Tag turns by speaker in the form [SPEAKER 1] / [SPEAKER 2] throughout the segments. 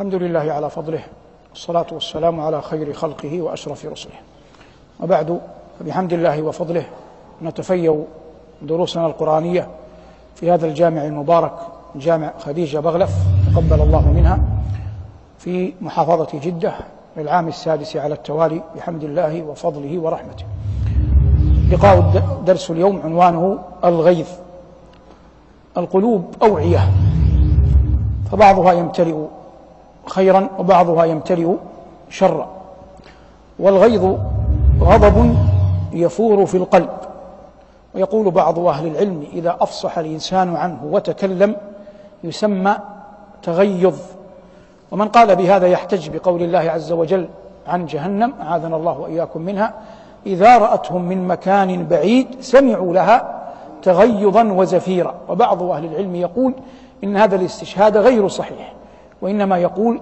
[SPEAKER 1] الحمد لله على فضله والصلاة والسلام على خير خلقه وأشرف رسله وبعد فبحمد الله وفضله نتفيأ دروسنا القرآنية في هذا الجامع المبارك جامع خديجة بغلف تقبل الله منها في محافظة جدة للعام السادس على التوالي بحمد الله وفضله ورحمته لقاء درس اليوم عنوانه الغيظ القلوب أوعية فبعضها يمتلئ خيرا وبعضها يمتلئ شرا والغيظ غضب يفور في القلب ويقول بعض أهل العلم إذا أفصح الإنسان عنه وتكلم يسمى تغيظ ومن قال بهذا يحتج بقول الله عز وجل عن جهنم أعاذنا الله وإياكم منها إذا رأتهم من مكان بعيد سمعوا لها تغيظا وزفيرا وبعض أهل العلم يقول إن هذا الاستشهاد غير صحيح وإنما يقول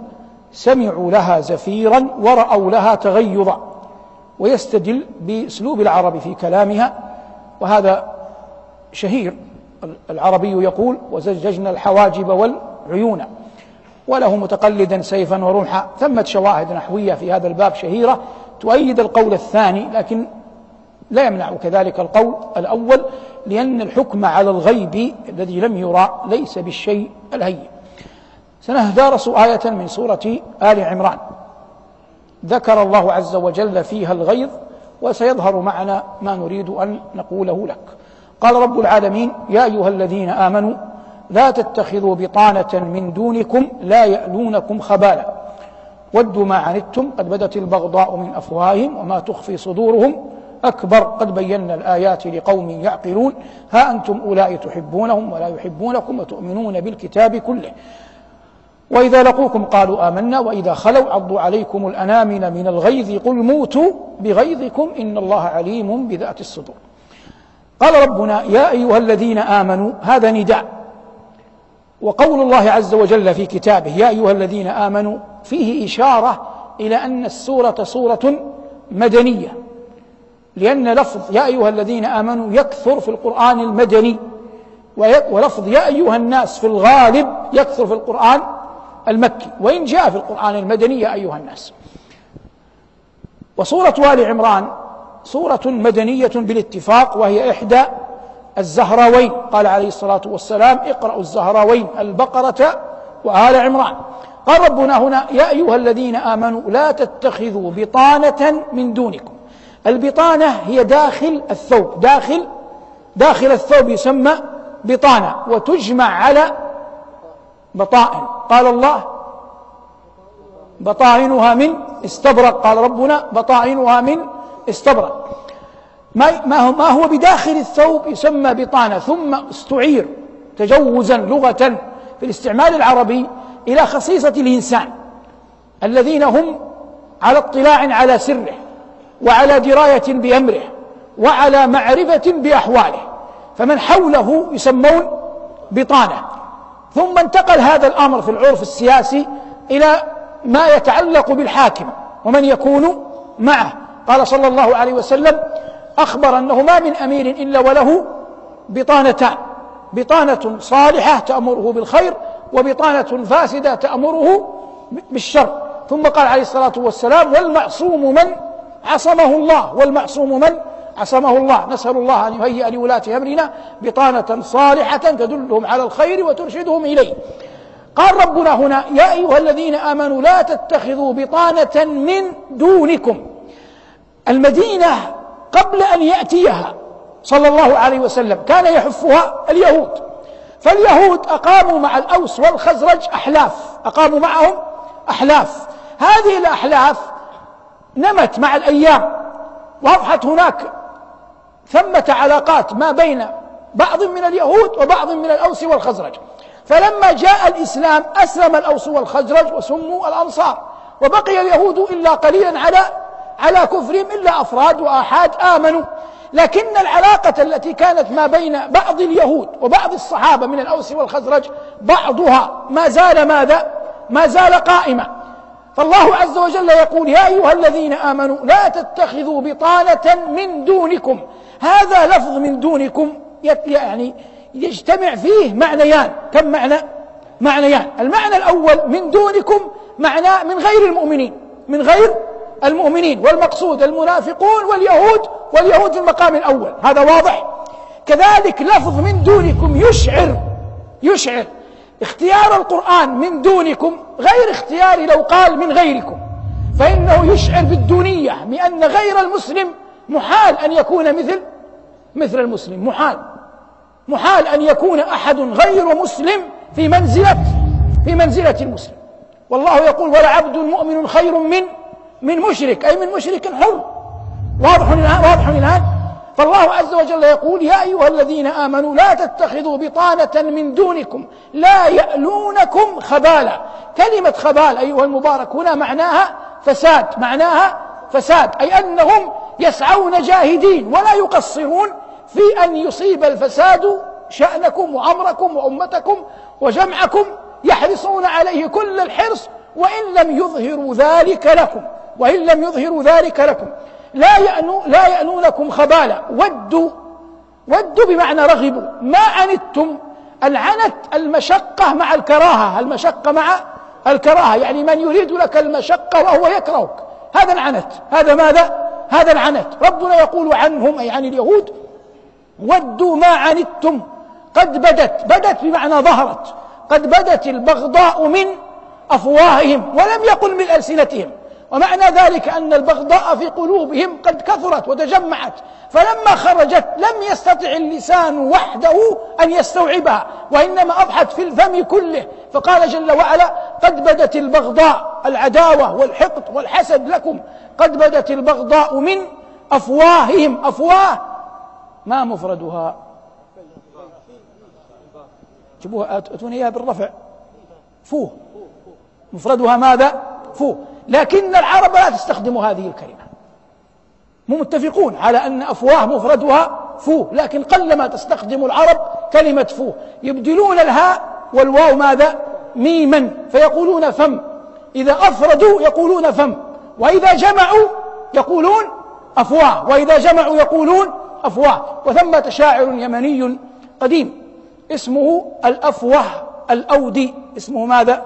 [SPEAKER 1] سمعوا لها زفيرا ورأوا لها تغيظا ويستدل بأسلوب العرب في كلامها وهذا شهير العربي يقول وزججنا الحواجب والعيون وله متقلدا سيفا ورمحا ثمة شواهد نحوية في هذا الباب شهيرة تؤيد القول الثاني لكن لا يمنع كذلك القول الأول لأن الحكم على الغيب الذي لم يرى ليس بالشيء الهين سنهدارس آية من سورة آل عمران ذكر الله عز وجل فيها الغيظ وسيظهر معنا ما نريد أن نقوله لك قال رب العالمين يا أيها الذين آمنوا لا تتخذوا بطانة من دونكم لا يألونكم خبالا ودوا ما عنتم قد بدت البغضاء من أفواههم وما تخفي صدورهم أكبر قد بينا الآيات لقوم يعقلون ها أنتم أولئك تحبونهم ولا يحبونكم وتؤمنون بالكتاب كله وإذا لقوكم قالوا آمنا وإذا خلوا عضوا عليكم الأنامل من الغيظ قل موتوا بغيظكم إن الله عليم بذات الصدور قال ربنا يا أيها الذين آمنوا هذا نداء وقول الله عز وجل في كتابه يا أيها الذين آمنوا فيه إشارة إلى أن السورة سورة مدنية لأن لفظ يا أيها الذين آمنوا يكثر في القرآن المدني ولفظ يا أيها الناس في الغالب يكثر في القرآن المكي وإن جاء في القرآن المدني يا أيها الناس وصورة آل عمران صورة مدنية بالاتفاق وهي إحدى الزهراوين قال عليه الصلاة والسلام اقرأوا الزهراوين البقرة وآل عمران قال ربنا هنا يا أيها الذين آمنوا لا تتخذوا بطانة من دونكم البطانة هي داخل الثوب داخل داخل الثوب يسمى بطانة وتجمع على بطائن قال الله بطائنها من استبرق قال ربنا بطائنها من استبرق ما ما هو, ما هو بداخل الثوب يسمى بطانة ثم استعير تجوزا لغة في الاستعمال العربي إلى خصيصة الإنسان الذين هم على اطلاع على سره وعلى دراية بأمره وعلى معرفة بأحواله فمن حوله يسمون بطانة ثم انتقل هذا الامر في العرف السياسي الى ما يتعلق بالحاكم ومن يكون معه قال صلى الله عليه وسلم اخبر انه ما من امير الا وله بطانتان بطانه صالحه تامره بالخير وبطانه فاسده تامره بالشر ثم قال عليه الصلاه والسلام والمعصوم من عصمه الله والمعصوم من عصمه الله نسأل الله أن يهيئ لولاة أمرنا بطانة صالحة تدلهم على الخير وترشدهم إليه قال ربنا هنا يا أيها الذين آمنوا لا تتخذوا بطانة من دونكم المدينة قبل أن يأتيها صلى الله عليه وسلم كان يحفها اليهود فاليهود أقاموا مع الأوس والخزرج أحلاف أقاموا معهم أحلاف هذه الأحلاف نمت مع الأيام وأضحت هناك ثمة علاقات ما بين بعض من اليهود وبعض من الأوس والخزرج فلما جاء الإسلام أسلم الأوس والخزرج وسموا الأنصار وبقي اليهود إلا قليلا على على كفرهم إلا أفراد وآحاد آمنوا لكن العلاقة التي كانت ما بين بعض اليهود وبعض الصحابة من الأوس والخزرج بعضها ما زال ماذا؟ ما زال قائما فالله عز وجل يقول يا أيها الذين آمنوا لا تتخذوا بطانة من دونكم هذا لفظ من دونكم يعني يجتمع فيه معنيان كم معنى؟ معنيان المعنى الأول من دونكم معناه من غير المؤمنين من غير المؤمنين والمقصود المنافقون واليهود واليهود في المقام الأول هذا واضح كذلك لفظ من دونكم يشعر يشعر اختيار القرآن من دونكم غير اختياري لو قال من غيركم فإنه يشعر بالدونية بأن غير المسلم محال أن يكون مثل مثل المسلم محال محال أن يكون أحد غير مسلم في منزلة في منزلة المسلم والله يقول ولعبد مؤمن خير من من مشرك أي من مشرك حر واضح الآن واضح الآن فالله عز وجل يقول يا أيها الذين آمنوا لا تتخذوا بطانة من دونكم لا يألونكم خبالا كلمة خبال أيها المبارك هنا معناها فساد معناها فساد أي أنهم يسعون جاهدين ولا يقصرون في أن يصيب الفساد شأنكم وأمركم وأمتكم وجمعكم يحرصون عليه كل الحرص وإن لم يظهروا ذلك لكم وإن لم يظهروا ذلك لكم لا يأنو لا يأنونكم خبالا ودوا ودوا بمعنى رغبوا ما أنتم العنت المشقة مع الكراهة المشقة مع الكراهة يعني من يريد لك المشقة وهو يكرهك هذا العنت هذا ماذا هذا العنت ربنا يقول عنهم أي عن اليهود ودوا ما عنتم قد بدت بدت بمعنى ظهرت قد بدت البغضاء من أفواههم ولم يقل من ألسنتهم ومعنى ذلك أن البغضاء في قلوبهم قد كثرت وتجمعت فلما خرجت لم يستطع اللسان وحده أن يستوعبها وإنما أضحت في الفم كله فقال جل وعلا قد بدت البغضاء العداوة والحقد والحسد لكم قد بدت البغضاء من أفواههم أفواه ما مفردها جيبوها أتوني إياها بالرفع فوه مفردها ماذا فوه لكن العرب لا تستخدم هذه الكلمة متفقون على أن أفواه مفردها فوه لكن قلما تستخدم العرب كلمة فوه يبدلون الهاء والواو ماذا ميما فيقولون فم إذا أفردوا يقولون فم وإذا جمعوا يقولون أفواه وإذا جمعوا يقولون أفواه وثمة شاعر يمني قديم اسمه الأفوه الأودي اسمه ماذا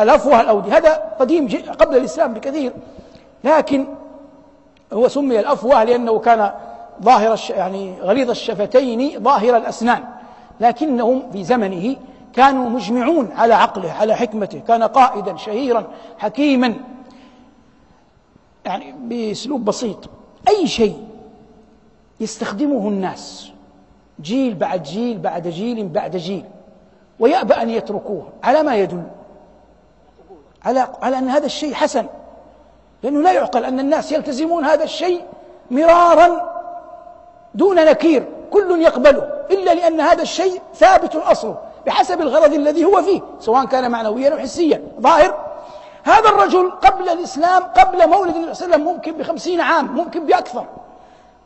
[SPEAKER 1] الأفوه الأودي هذا قديم قبل الإسلام بكثير لكن هو سمي الأفوه لأنه كان ظاهر الش... يعني غليظ الشفتين ظاهر الأسنان لكنهم في زمنه كانوا مجمعون على عقله على حكمته كان قائدا شهيرا حكيما يعني بأسلوب بسيط أي شيء يستخدمه الناس جيل بعد جيل بعد جيل بعد جيل ويأبى أن يتركوه على ما يدل على على ان هذا الشيء حسن لانه لا يعقل ان الناس يلتزمون هذا الشيء مرارا دون نكير كل يقبله الا لان هذا الشيء ثابت اصله بحسب الغرض الذي هو فيه سواء كان معنويا او حسيا ظاهر هذا الرجل قبل الإسلام قبل مولد النبي صلى الله عليه وسلم ممكن بخمسين عام ممكن بأكثر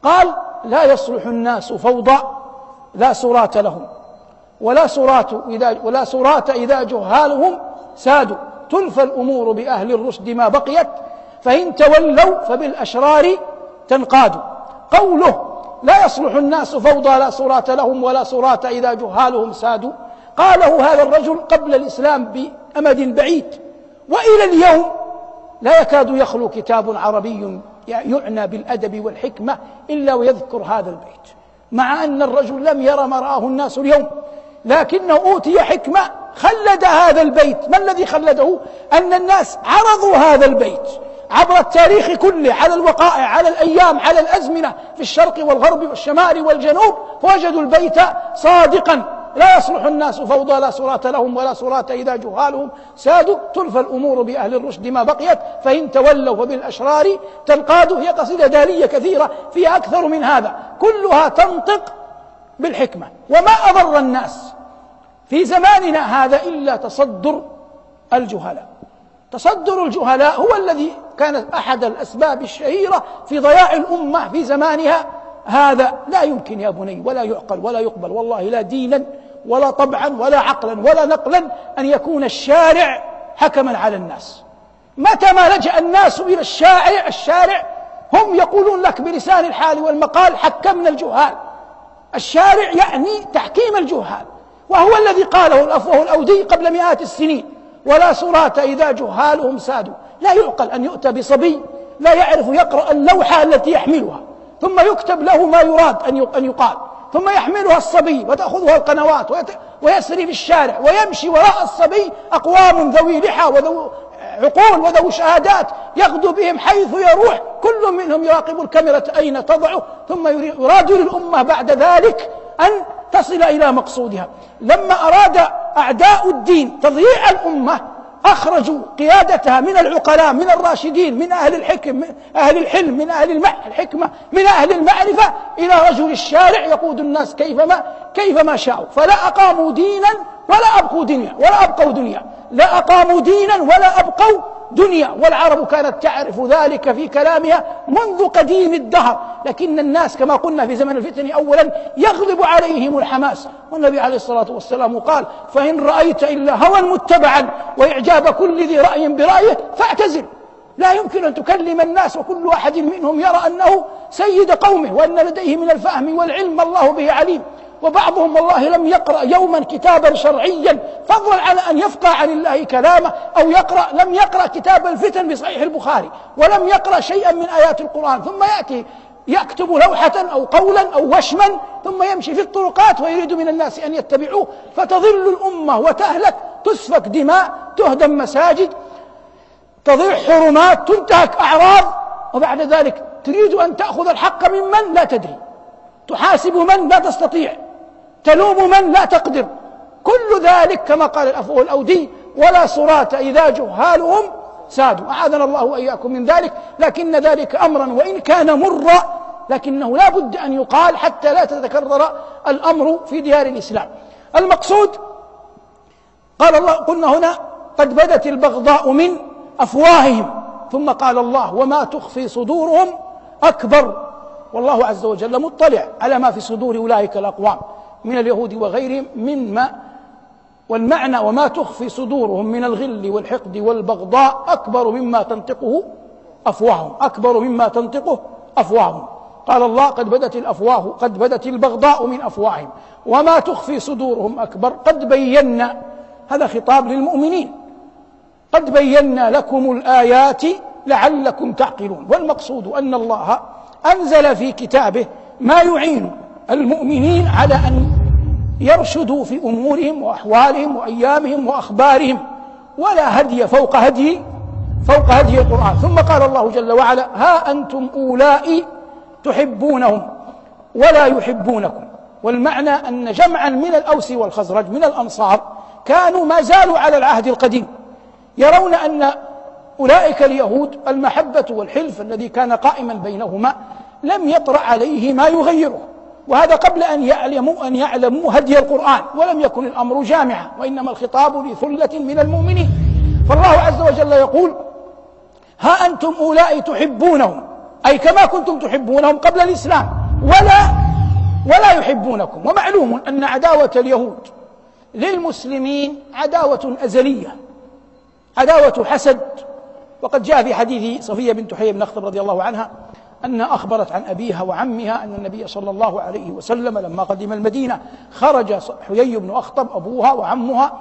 [SPEAKER 1] قال لا يصلح الناس فوضى لا سراة لهم ولا سراة إذا ولا سراة إذا جهالهم سادوا تنفى الأمور بأهل الرشد ما بقيت فإن تولوا فبالأشرار تنقاد قوله لا يصلح الناس فوضى لا صراط لهم ولا صراط إذا جهالهم سادوا قاله هذا الرجل قبل الإسلام بأمد بعيد وإلى اليوم لا يكاد يخلو كتاب عربي يعنى بالأدب والحكمة إلا ويذكر هذا البيت مع أن الرجل لم ير مرآه الناس اليوم لكنه أوتي حكمة خلد هذا البيت ما الذي خلده أن الناس عرضوا هذا البيت عبر التاريخ كله على الوقائع على الأيام على الأزمنة في الشرق والغرب والشمال والجنوب فوجدوا البيت صادقا لا يصلح الناس فوضى لا صلاة لهم ولا صلاة إذا جهالهم سادوا تلفى الأمور بأهل الرشد ما بقيت فإن تولوا فبالأشرار تنقادوا هي قصيدة دالية كثيرة فيها أكثر من هذا كلها تنطق بالحكمة وما أضر الناس في زماننا هذا إلا تصدر الجهلاء تصدر الجهلاء هو الذي كان أحد الأسباب الشهيرة في ضياع الأمة في زمانها هذا لا يمكن يا بني ولا يعقل ولا يقبل والله لا دينا ولا طبعا ولا عقلا ولا نقلا أن يكون الشارع حكما على الناس متى ما لجأ الناس إلى الشارع الشارع هم يقولون لك بلسان الحال والمقال حكمنا الجهال الشارع يعني تحكيم الجهال وهو الذي قاله الأفوه الأودي قبل مئات السنين ولا سراة إذا جهالهم سادوا لا يعقل أن يؤتى بصبي لا يعرف يقرأ اللوحة التي يحملها ثم يكتب له ما يراد أن يقال ثم يحملها الصبي وتأخذها القنوات ويسري في الشارع ويمشي وراء الصبي أقوام ذوي لحى وذو عقول وذو شهادات يغدو بهم حيث يروح كل منهم يراقب الكاميرا أين تضعه ثم يراد للأمة بعد ذلك أن تصل إلى مقصودها لما أراد أعداء الدين تضييع الأمة أخرجوا قيادتها من العقلاء من الراشدين من أهل الحكم من أهل الحلم من أهل الحكمة من أهل المعرفة إلى رجل الشارع يقود الناس كيفما كيفما شاءوا فلا أقاموا دينا ولا أبقوا دنيا ولا أبقوا دنيا لا أقاموا دينا ولا أبقوا دنيا والعرب كانت تعرف ذلك في كلامها منذ قديم الدهر لكن الناس كما قلنا في زمن الفتن أولا يغلب عليهم الحماس والنبي عليه الصلاة والسلام قال فإن رأيت إلا هوى متبعا وإعجاب كل ذي رأي برأيه فاعتزل لا يمكن أن تكلم الناس وكل واحد منهم يرى أنه سيد قومه وأن لديه من الفهم والعلم الله به عليم وبعضهم والله لم يقرأ يوما كتابا شرعيا فضلا على أن يفقه عن الله كلامه أو يقرأ لم يقرأ كتاب الفتن بصحيح البخاري ولم يقرأ شيئا من آيات القرآن ثم يأتي يكتب لوحة أو قولا أو وشما ثم يمشي في الطرقات ويريد من الناس أن يتبعوه فتظل الأمة وتهلك تسفك دماء تهدم مساجد تضيع حرمات تنتهك أعراض وبعد ذلك تريد أن تأخذ الحق ممن لا تدري تحاسب من لا تستطيع تلوم من لا تقدر كل ذلك كما قال الأفوه الأودي ولا صرات إذا جهالهم سادوا أعاذنا الله وإياكم من ذلك لكن ذلك أمرا وإن كان مرا لكنه لا بد أن يقال حتى لا تتكرر الأمر في ديار الإسلام المقصود قال الله قلنا هنا قد بدت البغضاء من أفواههم ثم قال الله وما تخفي صدورهم أكبر والله عز وجل مطلع على ما في صدور أولئك الأقوام من اليهود وغيرهم مما والمعنى وما تخفي صدورهم من الغل والحقد والبغضاء أكبر مما تنطقه أفواههم أكبر مما تنطقه أفواههم قال الله قد بدت الأفواه قد بدت البغضاء من أفواههم وما تخفي صدورهم أكبر قد بينا هذا خطاب للمؤمنين قد بينا لكم الآيات لعلكم تعقلون والمقصود أن الله أنزل في كتابه ما يعين المؤمنين على أن يرشدوا في أمورهم وأحوالهم وأيامهم وأخبارهم ولا هدي فوق هدي فوق هدي القرآن ثم قال الله جل وعلا ها أنتم أولئك تحبونهم ولا يحبونكم والمعنى أن جمعا من الأوس والخزرج من الأنصار كانوا ما زالوا على العهد القديم يرون أن أولئك اليهود المحبة والحلف الذي كان قائما بينهما لم يطرأ عليه ما يغيره وهذا قبل أن يعلموا أن يعلموا هدي القرآن ولم يكن الأمر جامعا وإنما الخطاب لثلة من المؤمنين فالله عز وجل يقول ها أنتم أولئك تحبونهم أي كما كنتم تحبونهم قبل الإسلام ولا ولا يحبونكم ومعلوم أن عداوة اليهود للمسلمين عداوة أزلية عداوة حسد وقد جاء في حديث صفية بنت حي بن أخطب رضي الله عنها أنها أخبرت عن أبيها وعمها أن النبي صلى الله عليه وسلم لما قدم المدينة خرج حيي بن أخطب أبوها وعمها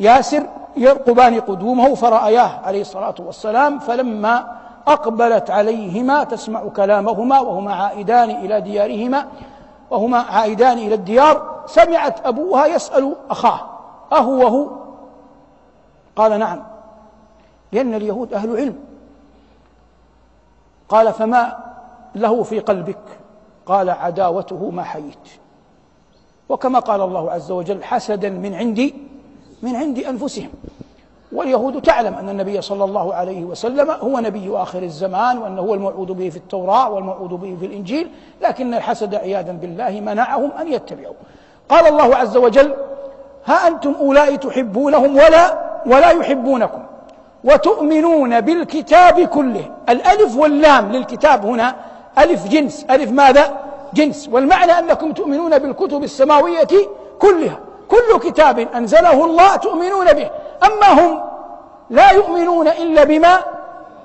[SPEAKER 1] ياسر يرقبان قدومه فرأياه عليه الصلاة والسلام فلما أقبلت عليهما تسمع كلامهما وهما عائدان إلى ديارهما وهما عائدان إلى الديار سمعت أبوها يسأل أخاه أهو هو قال نعم لأن اليهود أهل علم قال فما له في قلبك قال عداوته ما حييت وكما قال الله عز وجل حسدا من عندي من عند أنفسهم واليهود تعلم أن النبي صلى الله عليه وسلم هو نبي آخر الزمان وأنه هو الموعود به في التوراة والموعود به في الإنجيل لكن الحسد عياذا بالله منعهم أن يتبعوا قال الله عز وجل ها أنتم أولئك تحبونهم ولا ولا يحبونكم وتؤمنون بالكتاب كله الألف واللام للكتاب هنا ألف جنس ألف ماذا؟ جنس والمعنى أنكم تؤمنون بالكتب السماوية كلها كل كتاب أنزله الله تؤمنون به أما هم لا يؤمنون إلا بما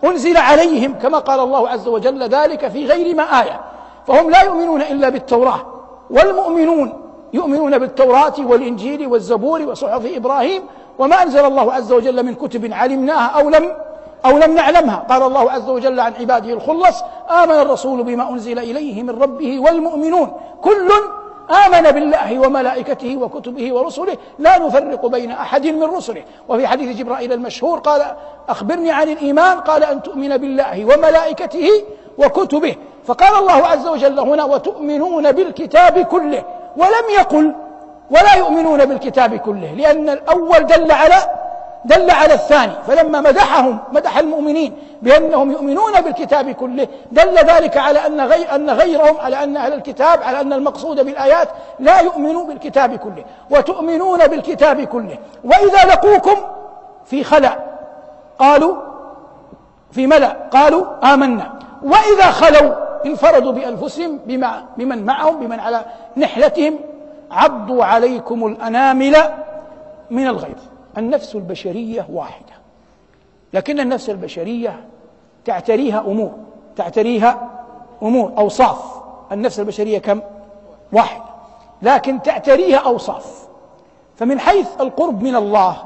[SPEAKER 1] أنزل عليهم كما قال الله عز وجل ذلك في غير ما آية فهم لا يؤمنون إلا بالتوراة والمؤمنون يؤمنون بالتوراة والإنجيل والزبور وصحف إبراهيم وما أنزل الله عز وجل من كتب علمناها أو لم أو لم نعلمها قال الله عز وجل عن عباده الخلص آمن الرسول بما أنزل إليه من ربه والمؤمنون كل آمن بالله وملائكته وكتبه ورسله لا نفرق بين أحد من رسله وفي حديث جبرائيل المشهور قال أخبرني عن الإيمان قال أن تؤمن بالله وملائكته وكتبه فقال الله عز وجل هنا وتؤمنون بالكتاب كله ولم يقل ولا يؤمنون بالكتاب كله لأن الأول دل على دل على الثاني فلما مدحهم مدح المؤمنين بأنهم يؤمنون بالكتاب كله دل ذلك على أن غير أن غيرهم على أن أهل الكتاب على أن المقصود بالآيات لا يؤمنوا بالكتاب كله وتؤمنون بالكتاب كله وإذا لقوكم في خلأ قالوا في ملأ قالوا آمنا وإذا خلوا انفردوا بأنفسهم بما بمن معهم بمن على نحلتهم عضوا عليكم الأنامل من الغيظ النفس البشرية واحدة لكن النفس البشرية تعتريها أمور تعتريها أمور أوصاف النفس البشرية كم؟ واحد لكن تعتريها أوصاف فمن حيث القرب من الله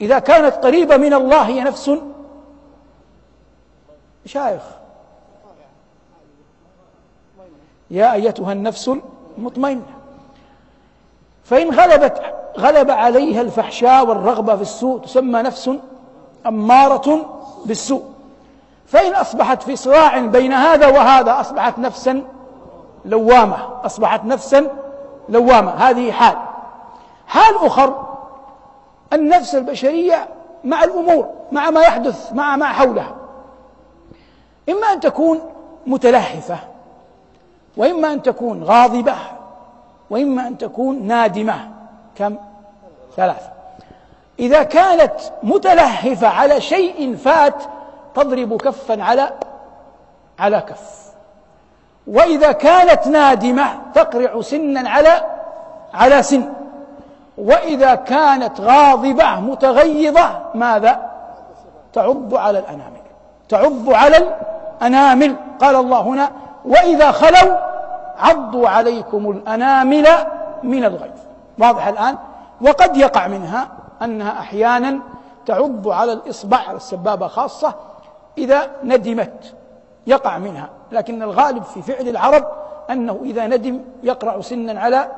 [SPEAKER 1] إذا كانت قريبة من الله هي نفس مشايخ يا أيتها النفس مطمئنة فإن غلبت غلب عليها الفحشاء والرغبة في السوء تسمى نفس أمارة بالسوء فإن أصبحت في صراع بين هذا وهذا أصبحت نفسا لوامة أصبحت نفسا لوامة هذه حال حال أخر النفس البشرية مع الأمور مع ما يحدث مع ما حولها إما أن تكون متلهفة وإما أن تكون غاضبة وإما أن تكون نادمة كم؟ ثلاثة إذا كانت متلهفة على شيء فات تضرب كفا على على كف وإذا كانت نادمة تقرع سنا على على سن وإذا كانت غاضبة متغيظة ماذا؟ تعض على الأنامل تعض على الأنامل قال الله هنا وإذا خلوا عضوا عليكم الأنامل من الغيظ واضح الآن وقد يقع منها أنها أحيانا تعض على الإصبع على السبابة خاصة إذا ندمت يقع منها لكن الغالب في فعل العرب أنه إذا ندم يقرع سنا على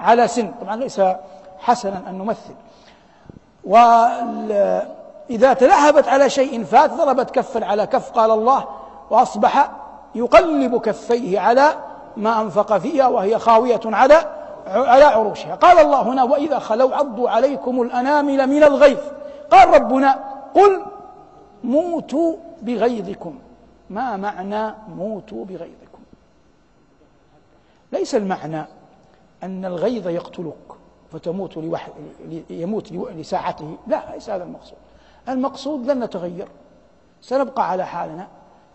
[SPEAKER 1] على سن طبعا ليس حسنا أن نمثل وإذا تلهبت على شيء فات ضربت كفا على كف قال الله وأصبح يقلب كفيه على ما أنفق فيها وهي خاوية على على عروشها قال الله هنا وإذا خلوا عضوا عليكم الأنامل من الغيظ قال ربنا قل موتوا بغيظكم ما معنى موتوا بغيظكم ليس المعنى أن الغيظ يقتلك فتموت لوحد يموت لساعته لا ليس هذا المقصود المقصود لن نتغير سنبقى على حالنا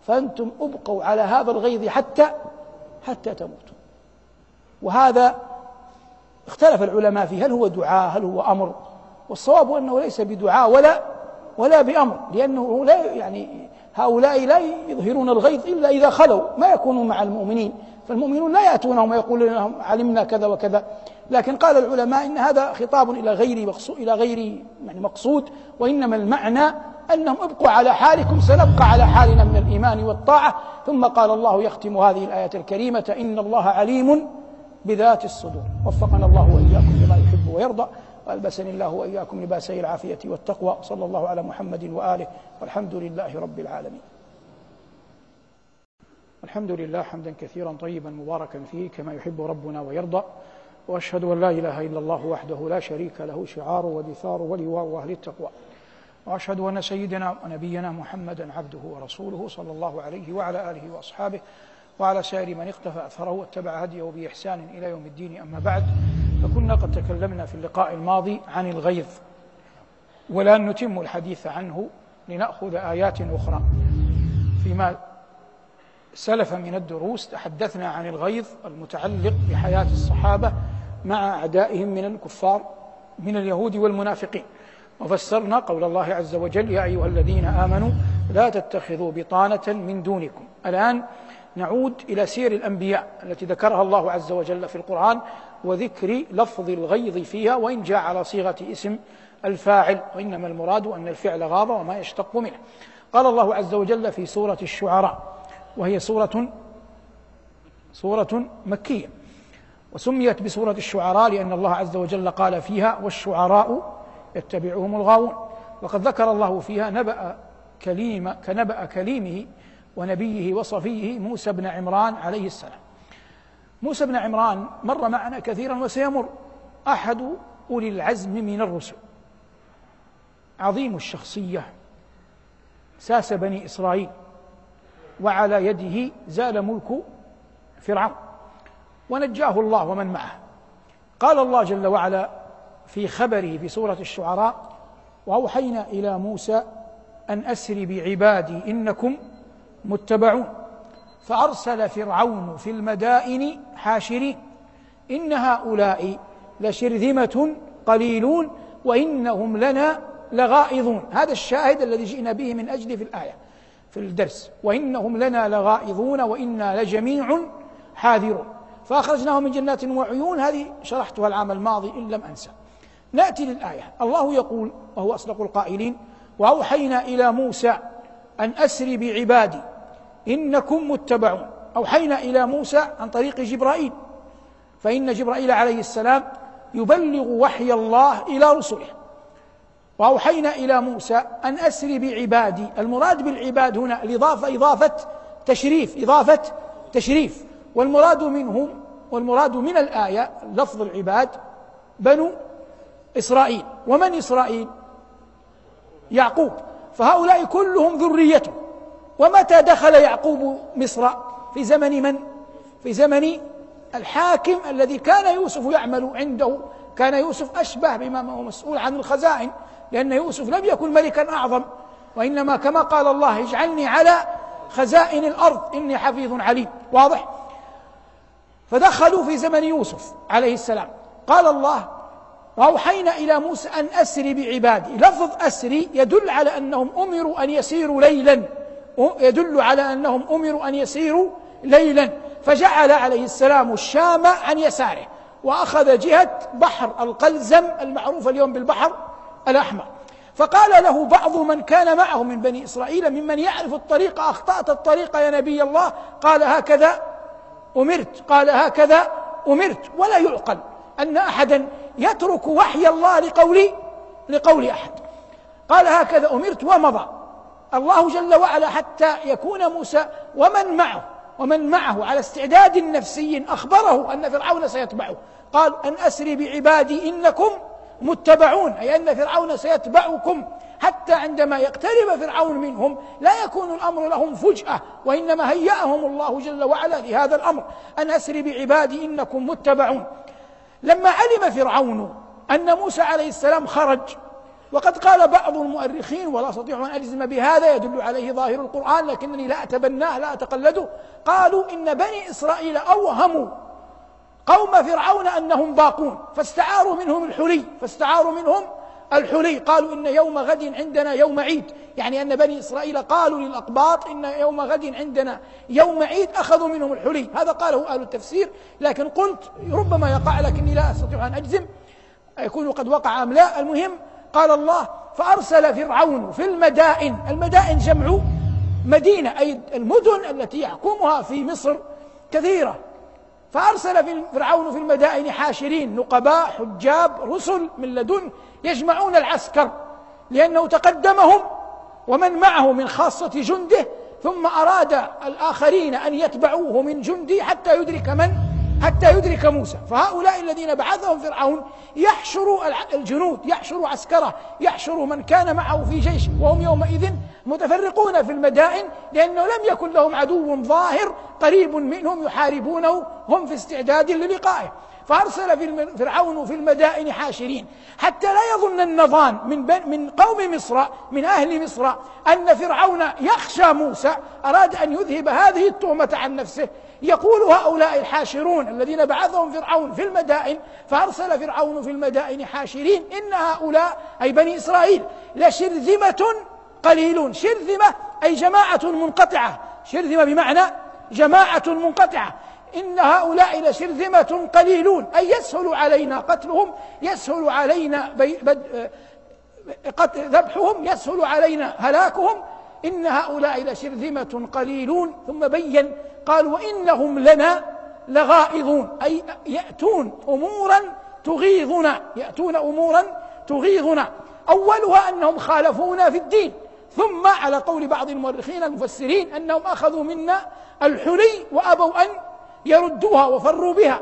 [SPEAKER 1] فأنتم أبقوا على هذا الغيظ حتى حتى تموتوا وهذا اختلف العلماء فيه هل هو دعاء هل هو أمر والصواب أنه ليس بدعاء ولا ولا بأمر لأنه لا يعني هؤلاء لا يظهرون الغيظ إلا إذا خلوا ما يكونوا مع المؤمنين فالمؤمنون لا يأتونهم ويقولون لهم علمنا كذا وكذا لكن قال العلماء إن هذا خطاب إلى غير مقصود إلى غير يعني مقصود وإنما المعنى أنهم ابقوا على حالكم سنبقى على حالنا من الإيمان والطاعة ثم قال الله يختم هذه الآية الكريمة إن الله عليم بذات الصدور وفقنا الله وإياكم لما يحب ويرضى وألبسني الله وإياكم لباسي العافية والتقوى صلى الله على محمد وآله والحمد لله رب العالمين الحمد لله حمدا كثيرا طيبا مباركا فيه كما يحب ربنا ويرضى واشهد ان لا اله الا الله وحده لا شريك له شعار ودثار ولواء اهل التقوى واشهد ان سيدنا ونبينا محمدا عبده ورسوله صلى الله عليه وعلى اله واصحابه وعلى سائر من اقتفى اثره واتبع هديه باحسان الى يوم الدين اما بعد فكنا قد تكلمنا في اللقاء الماضي عن الغيظ ولا نتم الحديث عنه لناخذ ايات اخرى فيما سلف من الدروس تحدثنا عن الغيظ المتعلق بحياة الصحابة مع أعدائهم من الكفار من اليهود والمنافقين وفسرنا قول الله عز وجل يا أيها الذين آمنوا لا تتخذوا بطانة من دونكم الآن نعود إلى سير الأنبياء التي ذكرها الله عز وجل في القرآن وذكر لفظ الغيظ فيها وإن جاء على صيغة اسم الفاعل وإنما المراد أن الفعل غاض وما يشتق منه قال الله عز وجل في سورة الشعراء وهي سورة سورة مكية وسميت بسورة الشعراء لأن الله عز وجل قال فيها والشعراء يتبعهم الغاوون وقد ذكر الله فيها نبأ كليم كنبأ كليمه ونبيه وصفيه موسى بن عمران عليه السلام موسى بن عمران مر معنا كثيرا وسيمر أحد أولي العزم من الرسل عظيم الشخصية ساس بني إسرائيل وعلى يده زال ملك فرعون ونجاه الله ومن معه قال الله جل وعلا في خبره في سوره الشعراء واوحينا الى موسى ان اسر بعبادي انكم متبعون فارسل فرعون في المدائن حاشرين ان هؤلاء لشرذمه قليلون وانهم لنا لغائظون هذا الشاهد الذي جئنا به من اجله في الايه في الدرس وإنهم لنا لغائظون وإنا لجميع حاذرون فأخرجناهم من جنات وعيون هذه شرحتها العام الماضي إن لم أنسى نأتي للآية الله يقول وهو أصدق القائلين وأوحينا إلى موسى أن أسر بعبادي إنكم متبعون أوحينا إلى موسى عن طريق جبرائيل فإن جبرائيل عليه السلام يبلغ وحي الله إلى رسله وأوحينا إلى موسى أن أسري بعبادي المراد بالعباد هنا الإضافة إضافة تشريف إضافة تشريف والمراد منهم والمراد من الآية لفظ العباد بنو إسرائيل ومن إسرائيل يعقوب فهؤلاء كلهم ذريته ومتى دخل يعقوب مصر في زمن من في زمن الحاكم الذي كان يوسف يعمل عنده كان يوسف أشبه بما هو مسؤول عن الخزائن لأن يوسف لم يكن ملكا أعظم وإنما كما قال الله اجعلني على خزائن الأرض إني حفيظ عليم واضح فدخلوا في زمن يوسف عليه السلام قال الله وأوحينا إلى موسى أن أسري بعبادي لفظ أسري يدل على أنهم أمروا أن يسيروا ليلا يدل على أنهم أمروا أن يسيروا ليلا فجعل عليه السلام الشام عن يساره وأخذ جهة بحر القلزم المعروف اليوم بالبحر الأحمر فقال له بعض من كان معه من بني إسرائيل ممن يعرف الطريق أخطأت الطريق يا نبي الله قال هكذا أمرت قال هكذا أمرت ولا يعقل أن أحدا يترك وحي الله لقول لقول أحد قال هكذا أمرت ومضى الله جل وعلا حتى يكون موسى ومن معه ومن معه على استعداد نفسي أخبره أن فرعون سيتبعه قال أن أسري بعبادي إنكم متبعون أي أن فرعون سيتبعكم حتى عندما يقترب فرعون منهم لا يكون الأمر لهم فجأة وإنما هيأهم الله جل وعلا لهذا الأمر أن أسري بعبادي إنكم متبعون لما علم فرعون أن موسى عليه السلام خرج وقد قال بعض المؤرخين ولا أستطيع أن أجزم بهذا يدل عليه ظاهر القرآن لكنني لا أتبناه لا أتقلده قالوا إن بني إسرائيل أوهموا قوم فرعون أنهم باقون فاستعاروا منهم الحلي فاستعاروا منهم الحلي قالوا إن يوم غد عندنا يوم عيد يعني أن بني إسرائيل قالوا للأقباط إن يوم غد عندنا يوم عيد أخذوا منهم الحلي هذا قاله أهل التفسير لكن قلت ربما يقع لكني لا أستطيع أن أجزم يكون قد وقع أم لا المهم قال الله فأرسل فرعون في المدائن المدائن جمع مدينة أي المدن التي يحكمها في مصر كثيرة فأرسل فرعون في المدائن حاشرين نقباء حجاب رسل من لدن يجمعون العسكر لأنه تقدمهم ومن معه من خاصة جنده ثم أراد الآخرين أن يتبعوه من جندي حتى يدرك من حتى يدرك موسى فهؤلاء الذين بعثهم فرعون يحشروا الجنود يحشروا عسكره يحشروا من كان معه في جيشه وهم يومئذ متفرقون في المدائن لأنه لم يكن لهم عدو ظاهر قريب منهم يحاربونه هم في استعداد للقائه فأرسل في فرعون في المدائن حاشرين حتى لا يظن النظان من, من قوم مصر من أهل مصر أن فرعون يخشى موسى أراد أن يذهب هذه التهمة عن نفسه يقول هؤلاء الحاشرون الذين بعثهم فرعون في المدائن فأرسل فرعون في المدائن حاشرين إن هؤلاء أي بني إسرائيل لشرذمة قليلون شرذمة أي جماعة منقطعة شرذمة بمعنى جماعة منقطعة إن هؤلاء لشرذمة قليلون أي يسهل علينا قتلهم يسهل علينا بي بد آه، قتل ذبحهم يسهل علينا هلاكهم إن هؤلاء لشرذمة قليلون ثم بين قال وإنهم لنا لغائظون أي يأتون أمورا تغيظنا يأتون أمورا تغيظنا أولها أنهم خالفونا في الدين ثم على قول بعض المؤرخين المفسرين أنهم أخذوا منا الحلي وأبوا أن يردوها وفروا بها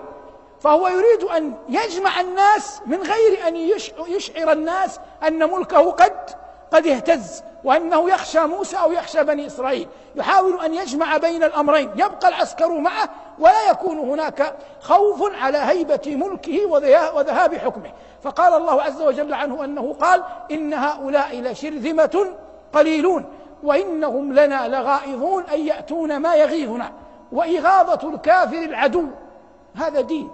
[SPEAKER 1] فهو يريد أن يجمع الناس من غير أن يشعر الناس أن ملكه قد قد اهتز وأنه يخشى موسى أو يخشى بني إسرائيل يحاول أن يجمع بين الأمرين يبقى العسكر معه ولا يكون هناك خوف على هيبة ملكه وذهاب حكمه فقال الله عز وجل عنه أنه قال إن هؤلاء لشرذمة قليلون وإنهم لنا لغائظون أن يأتون ما يغيظنا وإغاظة الكافر العدو هذا دين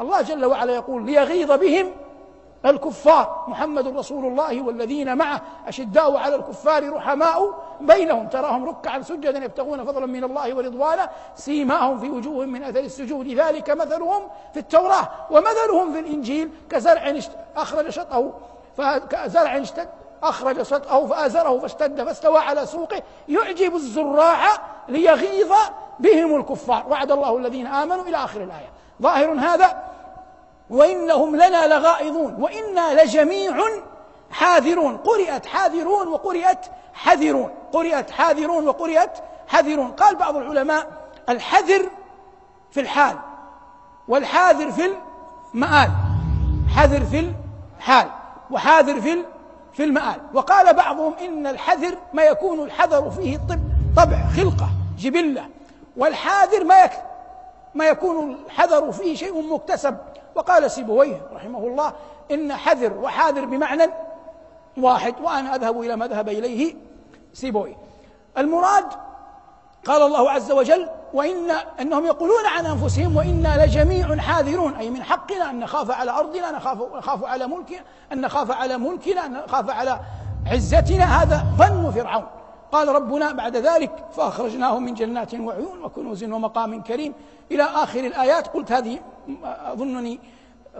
[SPEAKER 1] الله جل وعلا يقول ليغيظ بهم الكفار محمد رسول الله والذين معه أشداء على الكفار رحماء بينهم تراهم ركعا سجدا يبتغون فضلا من الله ورضوانه سيماهم في وجوههم من أثر السجود ذلك مثلهم في التوراة ومثلهم في الإنجيل كزرع أخرج شطه فزرع اشتد أخرج شطه فآزره فاشتد فاستوى على سوقه يعجب الزراع ليغيظ بهم الكفار وعد الله الذين آمنوا إلى آخر الآية ظاهر هذا وإنهم لنا لغائظون وإنا لجميع حاذرون قرئت حاذرون وقرئت حذرون قرئت حاذرون وقرئت حذرون قال بعض العلماء الحذر في الحال والحاذر في المآل حذر في الحال وحاذر في في المآل وقال بعضهم إن الحذر ما يكون الحذر فيه طبع خلقة جبلة والحاذر ما ما يكون الحذر فيه شيء مكتسب وقال سيبويه رحمه الله إن حذر وحاذر بمعنى واحد وأنا أذهب إلى ما ذهب إليه سيبويه المراد قال الله عز وجل وإن أنهم يقولون عن أنفسهم وإنا لجميع حاذرون أي من حقنا أن نخاف على أرضنا نخاف, نخاف على ملكنا أن نخاف على ملكنا أن نخاف على عزتنا هذا ظن فرعون قال ربنا بعد ذلك فأخرجناهم من جنات وعيون وكنوز ومقام كريم إلى آخر الآيات قلت هذه أظنني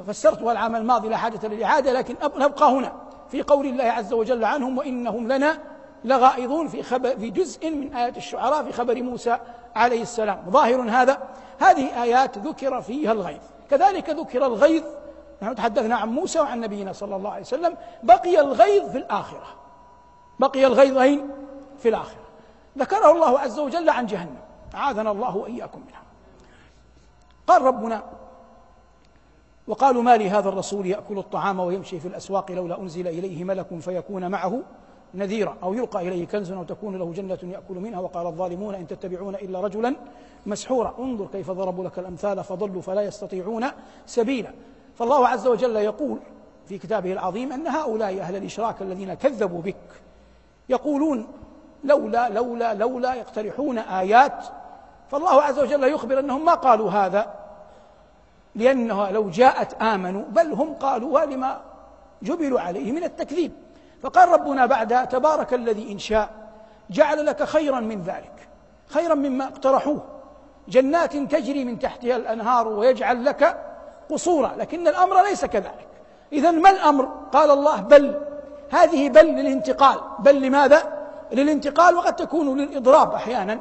[SPEAKER 1] فسرتها العام الماضي لا حاجة للإعادة لكن نبقى هنا في قول الله عز وجل عنهم وإنهم لنا لغائظون في, خبر في جزء من آيات الشعراء في خبر موسى عليه السلام ظاهر هذا هذه آيات ذكر فيها الغيظ كذلك ذكر الغيظ نحن تحدثنا عن موسى وعن نبينا صلى الله عليه وسلم بقي الغيظ في الآخرة بقي الغيظ أين؟ في الآخرة ذكره الله عز وجل عن جهنم عاذنا الله وإياكم منها قال ربنا وقالوا ما لهذا الرسول يأكل الطعام ويمشي في الأسواق لولا أنزل إليه ملك فيكون معه نذيرا أو يلقى إليه كنز أو تكون له جنة يأكل منها وقال الظالمون إن تتبعون إلا رجلا مسحورا انظر كيف ضربوا لك الأمثال فضلوا فلا يستطيعون سبيلا فالله عز وجل يقول في كتابه العظيم أن هؤلاء أهل الإشراك الذين كذبوا بك يقولون لولا لولا لولا يقترحون آيات فالله عز وجل يخبر أنهم ما قالوا هذا لأنها لو جاءت آمنوا بل هم قالوا لما جبلوا عليه من التكذيب فقال ربنا بعدها تبارك الذي إن شاء جعل لك خيرا من ذلك خيرا مما اقترحوه جنات تجري من تحتها الأنهار ويجعل لك قصورا لكن الأمر ليس كذلك إذا ما الأمر؟ قال الله بل هذه بل للانتقال بل لماذا؟ للانتقال وقد تكون للإضراب أحيانا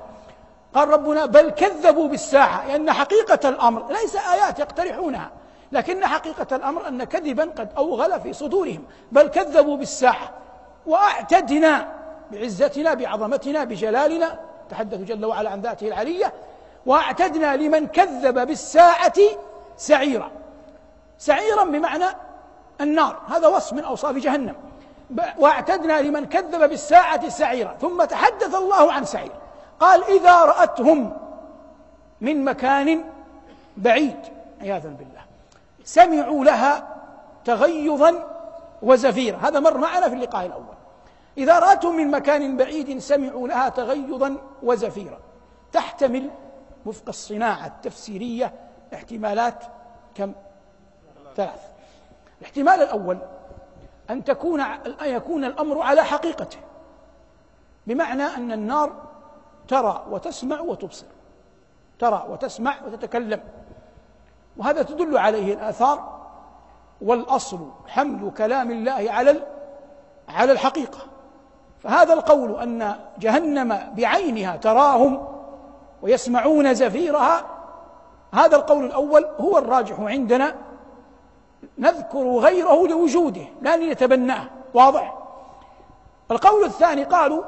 [SPEAKER 1] قال ربنا بل كذبوا بالساعة لأن حقيقة الأمر ليس آيات يقترحونها لكن حقيقة الأمر أن كذبا قد أوغل في صدورهم بل كذبوا بالساعة وأعتدنا بعزتنا بعظمتنا بجلالنا تحدث جل وعلا عن ذاته العلية وأعتدنا لمن كذب بالساعة سعيرا سعيرا بمعنى النار هذا وصف من أوصاف جهنم واعتدنا لمن كذب بالساعة سعيرا ثم تحدث الله عن سعير قال إذا رأتهم من مكان بعيد عياذا بالله سمعوا لها تغيظا وزفيرا هذا مر معنا في اللقاء الأول إذا رأتهم من مكان بعيد سمعوا لها تغيظا وزفيرا تحتمل وفق الصناعة التفسيرية احتمالات كم؟ ثلاث الاحتمال الأول أن تكون يكون الأمر على حقيقته بمعنى أن النار ترى وتسمع وتبصر ترى وتسمع وتتكلم وهذا تدل عليه الآثار والأصل حمل كلام الله على على الحقيقة فهذا القول أن جهنم بعينها تراهم ويسمعون زفيرها هذا القول الأول هو الراجح عندنا نذكر غيره لوجوده لا لنتبناه واضح القول الثاني قالوا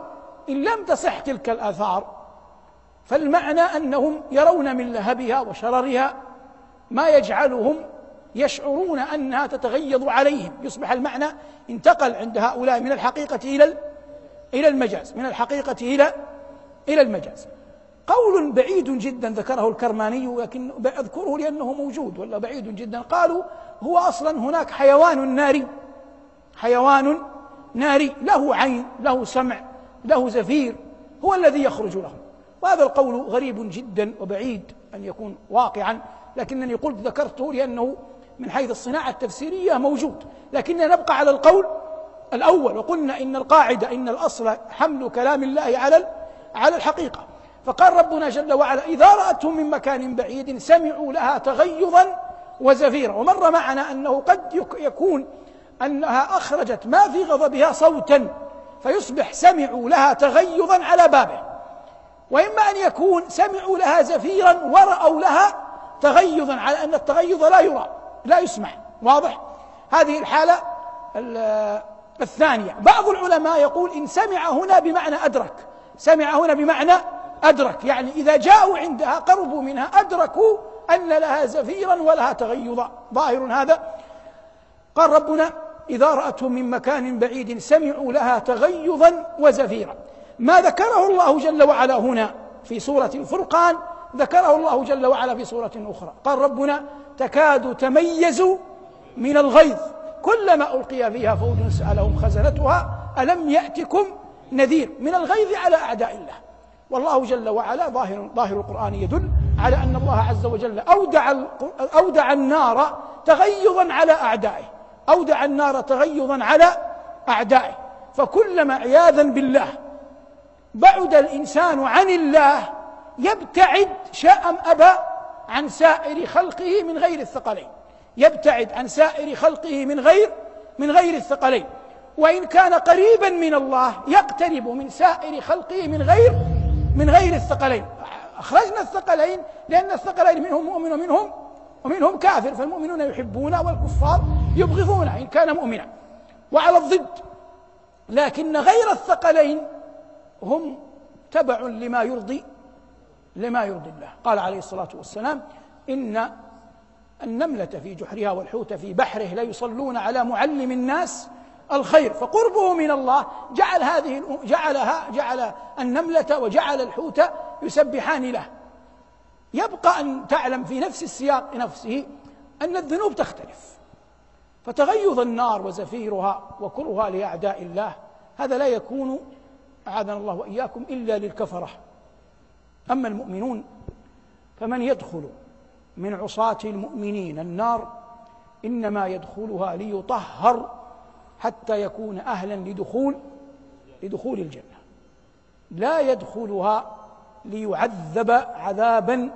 [SPEAKER 1] إن لم تصح تلك الآثار فالمعنى أنهم يرون من لهبها وشررها ما يجعلهم يشعرون أنها تتغيض عليهم يصبح المعنى انتقل عند هؤلاء من الحقيقة إلى إلى المجاز من الحقيقة إلى إلى المجاز قول بعيد جدا ذكره الكرماني لكن أذكره لأنه موجود ولا بعيد جدا قالوا هو أصلا هناك حيوان ناري حيوان ناري له عين له سمع له زفير هو الذي يخرج لهم وهذا القول غريب جدا وبعيد أن يكون واقعا لكنني قلت ذكرته لأنه من حيث الصناعة التفسيرية موجود لكننا نبقى على القول الأول وقلنا إن القاعدة إن الأصل حمل كلام الله على على الحقيقة فقال ربنا جل وعلا إذا رأتهم من مكان بعيد سمعوا لها تغيظا وزفيرا ومر معنا أنه قد يكون أنها أخرجت ما في غضبها صوتا فيصبح سمعوا لها تغيظا على بابه وإما أن يكون سمعوا لها زفيرا ورأوا لها تغيظا على أن التغيظ لا يرى لا يسمع واضح هذه الحالة الثانية بعض العلماء يقول إن سمع هنا بمعنى أدرك سمع هنا بمعنى أدرك يعني إذا جاءوا عندها قربوا منها أدركوا أن لها زفيرا ولها تغيظا ظاهر هذا قال ربنا إذا رأتهم من مكان بعيد سمعوا لها تغيظا وزفيرا ما ذكره الله جل وعلا هنا في سورة الفرقان ذكره الله جل وعلا في سورة أخرى قال ربنا تكاد تميز من الغيظ كلما ألقي فيها فوج سألهم خزنتها ألم يأتكم نذير من الغيظ على أعداء الله والله جل وعلا ظاهر ظاهر القرآن يدل على أن الله عز وجل أودع, أودع النار تغيظا على أعدائه أودع النار تغيظا على أعدائه فكلما عياذا بالله بعد الإنسان عن الله يبتعد شاء أم أبى عن سائر خلقه من غير الثقلين يبتعد عن سائر خلقه من غير من غير الثقلين وإن كان قريبا من الله يقترب من سائر خلقه من غير من غير الثقلين أخرجنا الثقلين لأن الثقلين منهم مؤمن ومنهم ومنهم كافر فالمؤمنون يحبون والكفار يبغضون إن كان مؤمنا وعلى الضد لكن غير الثقلين هم تبع لما يرضي لما يرضي الله قال عليه الصلاة والسلام إن النملة في جحرها والحوت في بحره لا يصلون على معلم الناس الخير فقربه من الله جعل هذه جعلها جعل النملة وجعل الحوت يسبحان له يبقى أن تعلم في نفس السياق نفسه أن الذنوب تختلف فتغيظ النار وزفيرها وكرها لأعداء الله هذا لا يكون أعاذنا الله وإياكم إلا للكفرة أما المؤمنون فمن يدخل من عصاة المؤمنين النار إنما يدخلها ليطهر حتى يكون أهلا لدخول لدخول الجنة لا يدخلها ليعذب عذابا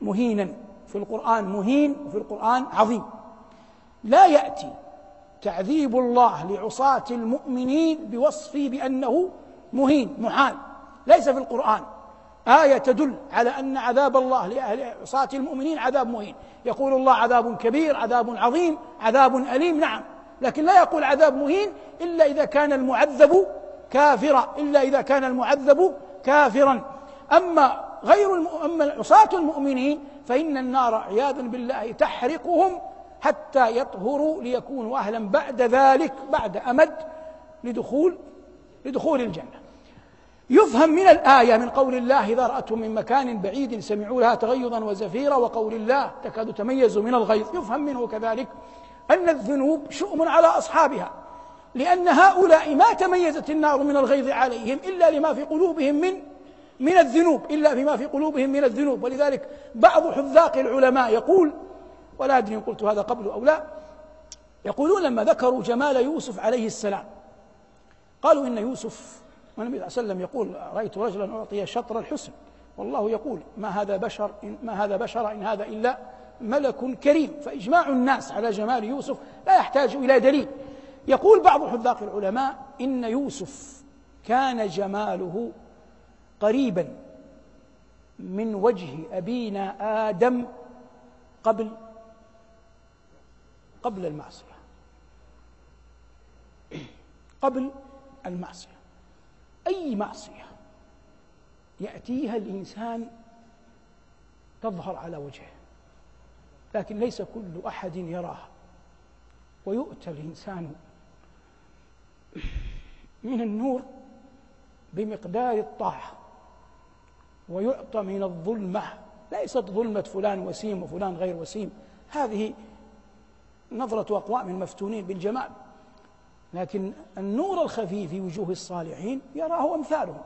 [SPEAKER 1] مهينا في القرآن مهين وفي القرآن عظيم لا يأتي تعذيب الله لعصاة المؤمنين بوصفه بأنه مهين محال ليس في القرآن آية تدل على أن عذاب الله لأهل عصاة المؤمنين عذاب مهين يقول الله عذاب كبير عذاب عظيم عذاب أليم نعم لكن لا يقول عذاب مهين إلا إذا كان المعذب كافرة إلا إذا كان المعذب كافرا أما غير أما عصاة المؤمنين فإن النار عياذا بالله تحرقهم حتى يطهروا ليكونوا أهلا بعد ذلك بعد أمد لدخول لدخول الجنة يفهم من الآية من قول الله إذا رأتهم من مكان بعيد سمعوا لها تغيظا وزفيرا وقول الله تكاد تميز من الغيظ يفهم منه كذلك أن الذنوب شؤم على أصحابها لأن هؤلاء ما تميزت النار من الغيظ عليهم إلا لما في قلوبهم من من الذنوب إلا بما في قلوبهم من الذنوب ولذلك بعض حذاق العلماء يقول ولا أدري إن قلت هذا قبل أو لا يقولون لما ذكروا جمال يوسف عليه السلام قالوا إن يوسف والنبي صلى الله عليه وسلم يقول رأيت رجلا أعطي شطر الحسن والله يقول ما هذا بشر إن ما هذا بشر إن هذا إلا ملك كريم فإجماع الناس على جمال يوسف لا يحتاج إلى دليل يقول بعض حذاق العلماء إن يوسف كان جماله قريبا من وجه أبينا آدم قبل قبل المعصية قبل المعصية أي معصية يأتيها الإنسان تظهر على وجهه لكن ليس كل أحد يراها ويؤتى الإنسان من النور بمقدار الطاعة ويعطى من الظلمة ليست ظلمة فلان وسيم وفلان غير وسيم هذه نظرة أقوام المفتونين بالجمال لكن النور الخفي في وجوه الصالحين يراه أمثالهم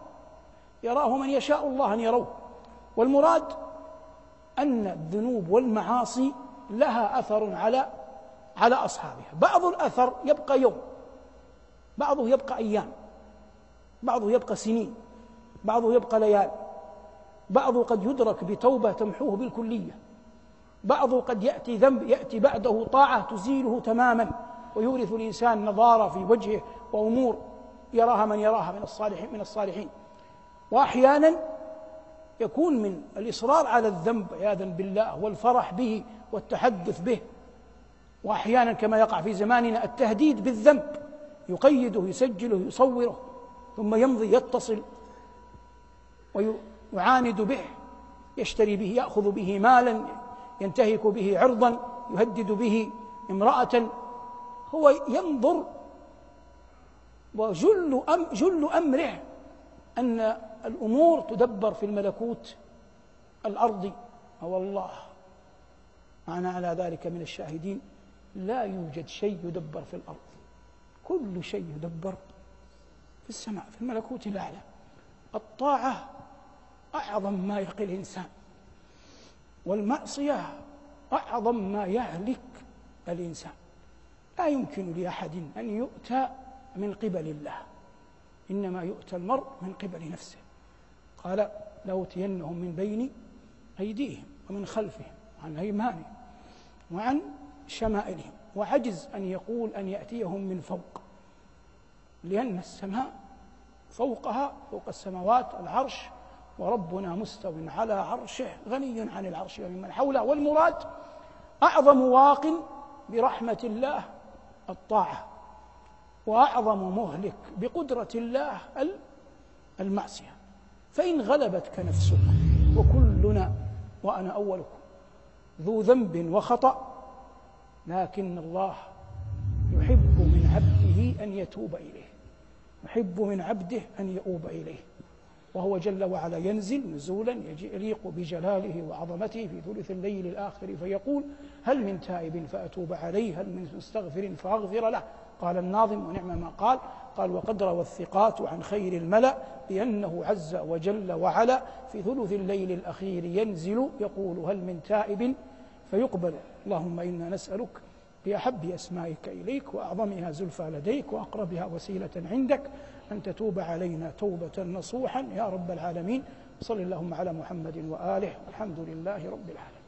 [SPEAKER 1] يراه من يشاء الله أن يروه والمراد أن الذنوب والمعاصي لها أثر على على أصحابها بعض الأثر يبقى يوم بعضه يبقى أيام بعضه يبقى سنين بعضه يبقى ليال بعضه قد يدرك بتوبة تمحوه بالكلية بعضه قد يأتي ذنب يأتي بعده طاعة تزيله تماما ويورث الإنسان نضارة في وجهه وأمور يراها من يراها من الصالحين من الصالحين وأحيانا يكون من الإصرار على الذنب عياذا بالله والفرح به والتحدث به وأحيانا كما يقع في زماننا التهديد بالذنب يقيده يسجله يصوره ثم يمضي يتصل ويعاند به يشتري به ياخذ به مالا ينتهك به عرضا يهدد به امراه هو ينظر وجل أم جل امره ان الامور تدبر في الملكوت الارضي والله أنا على ذلك من الشاهدين لا يوجد شيء يدبر في الأرض كل شيء يدبر في السماء في الملكوت الأعلى الطاعة أعظم ما يقي الإنسان والمعصية أعظم ما يهلك الإنسان لا يمكن لأحد أن يؤتى من قبل الله إنما يؤتى المرء من قبل نفسه قال لأوتينهم من بين أيديهم ومن خلفهم وعن أيمانهم وعن شمائلهم وعجز أن يقول أن يأتيهم من فوق لأن السماء فوقها فوق السماوات العرش وربنا مستو على عرشه غني عن العرش وممن حوله والمراد أعظم واق برحمة الله الطاعة وأعظم مهلك بقدرة الله المعصية فإن غلبتك نفسك وكلنا وأنا أولكم ذو ذنب وخطأ لكن الله يحب من عبده أن يتوب إليه يحب من عبده أن يؤوب إليه وهو جل وعلا ينزل نزولا يليق بجلاله وعظمته في ثلث الليل الآخر فيقول هل من تائب فأتوب عليه هل من مستغفر فأغفر له قال الناظم ونعم ما قال قال وقد روى الثقات عن خير الملأ بأنه عز وجل وعلا في ثلث الليل الأخير ينزل يقول هل من تائب فيقبل اللهم إنا نسألك بأحب أسمائك إليك وأعظمها زلفى لديك وأقربها وسيلة عندك أن تتوب علينا توبة نصوحا يا رب العالمين صل اللهم على محمد وآله الحمد لله رب العالمين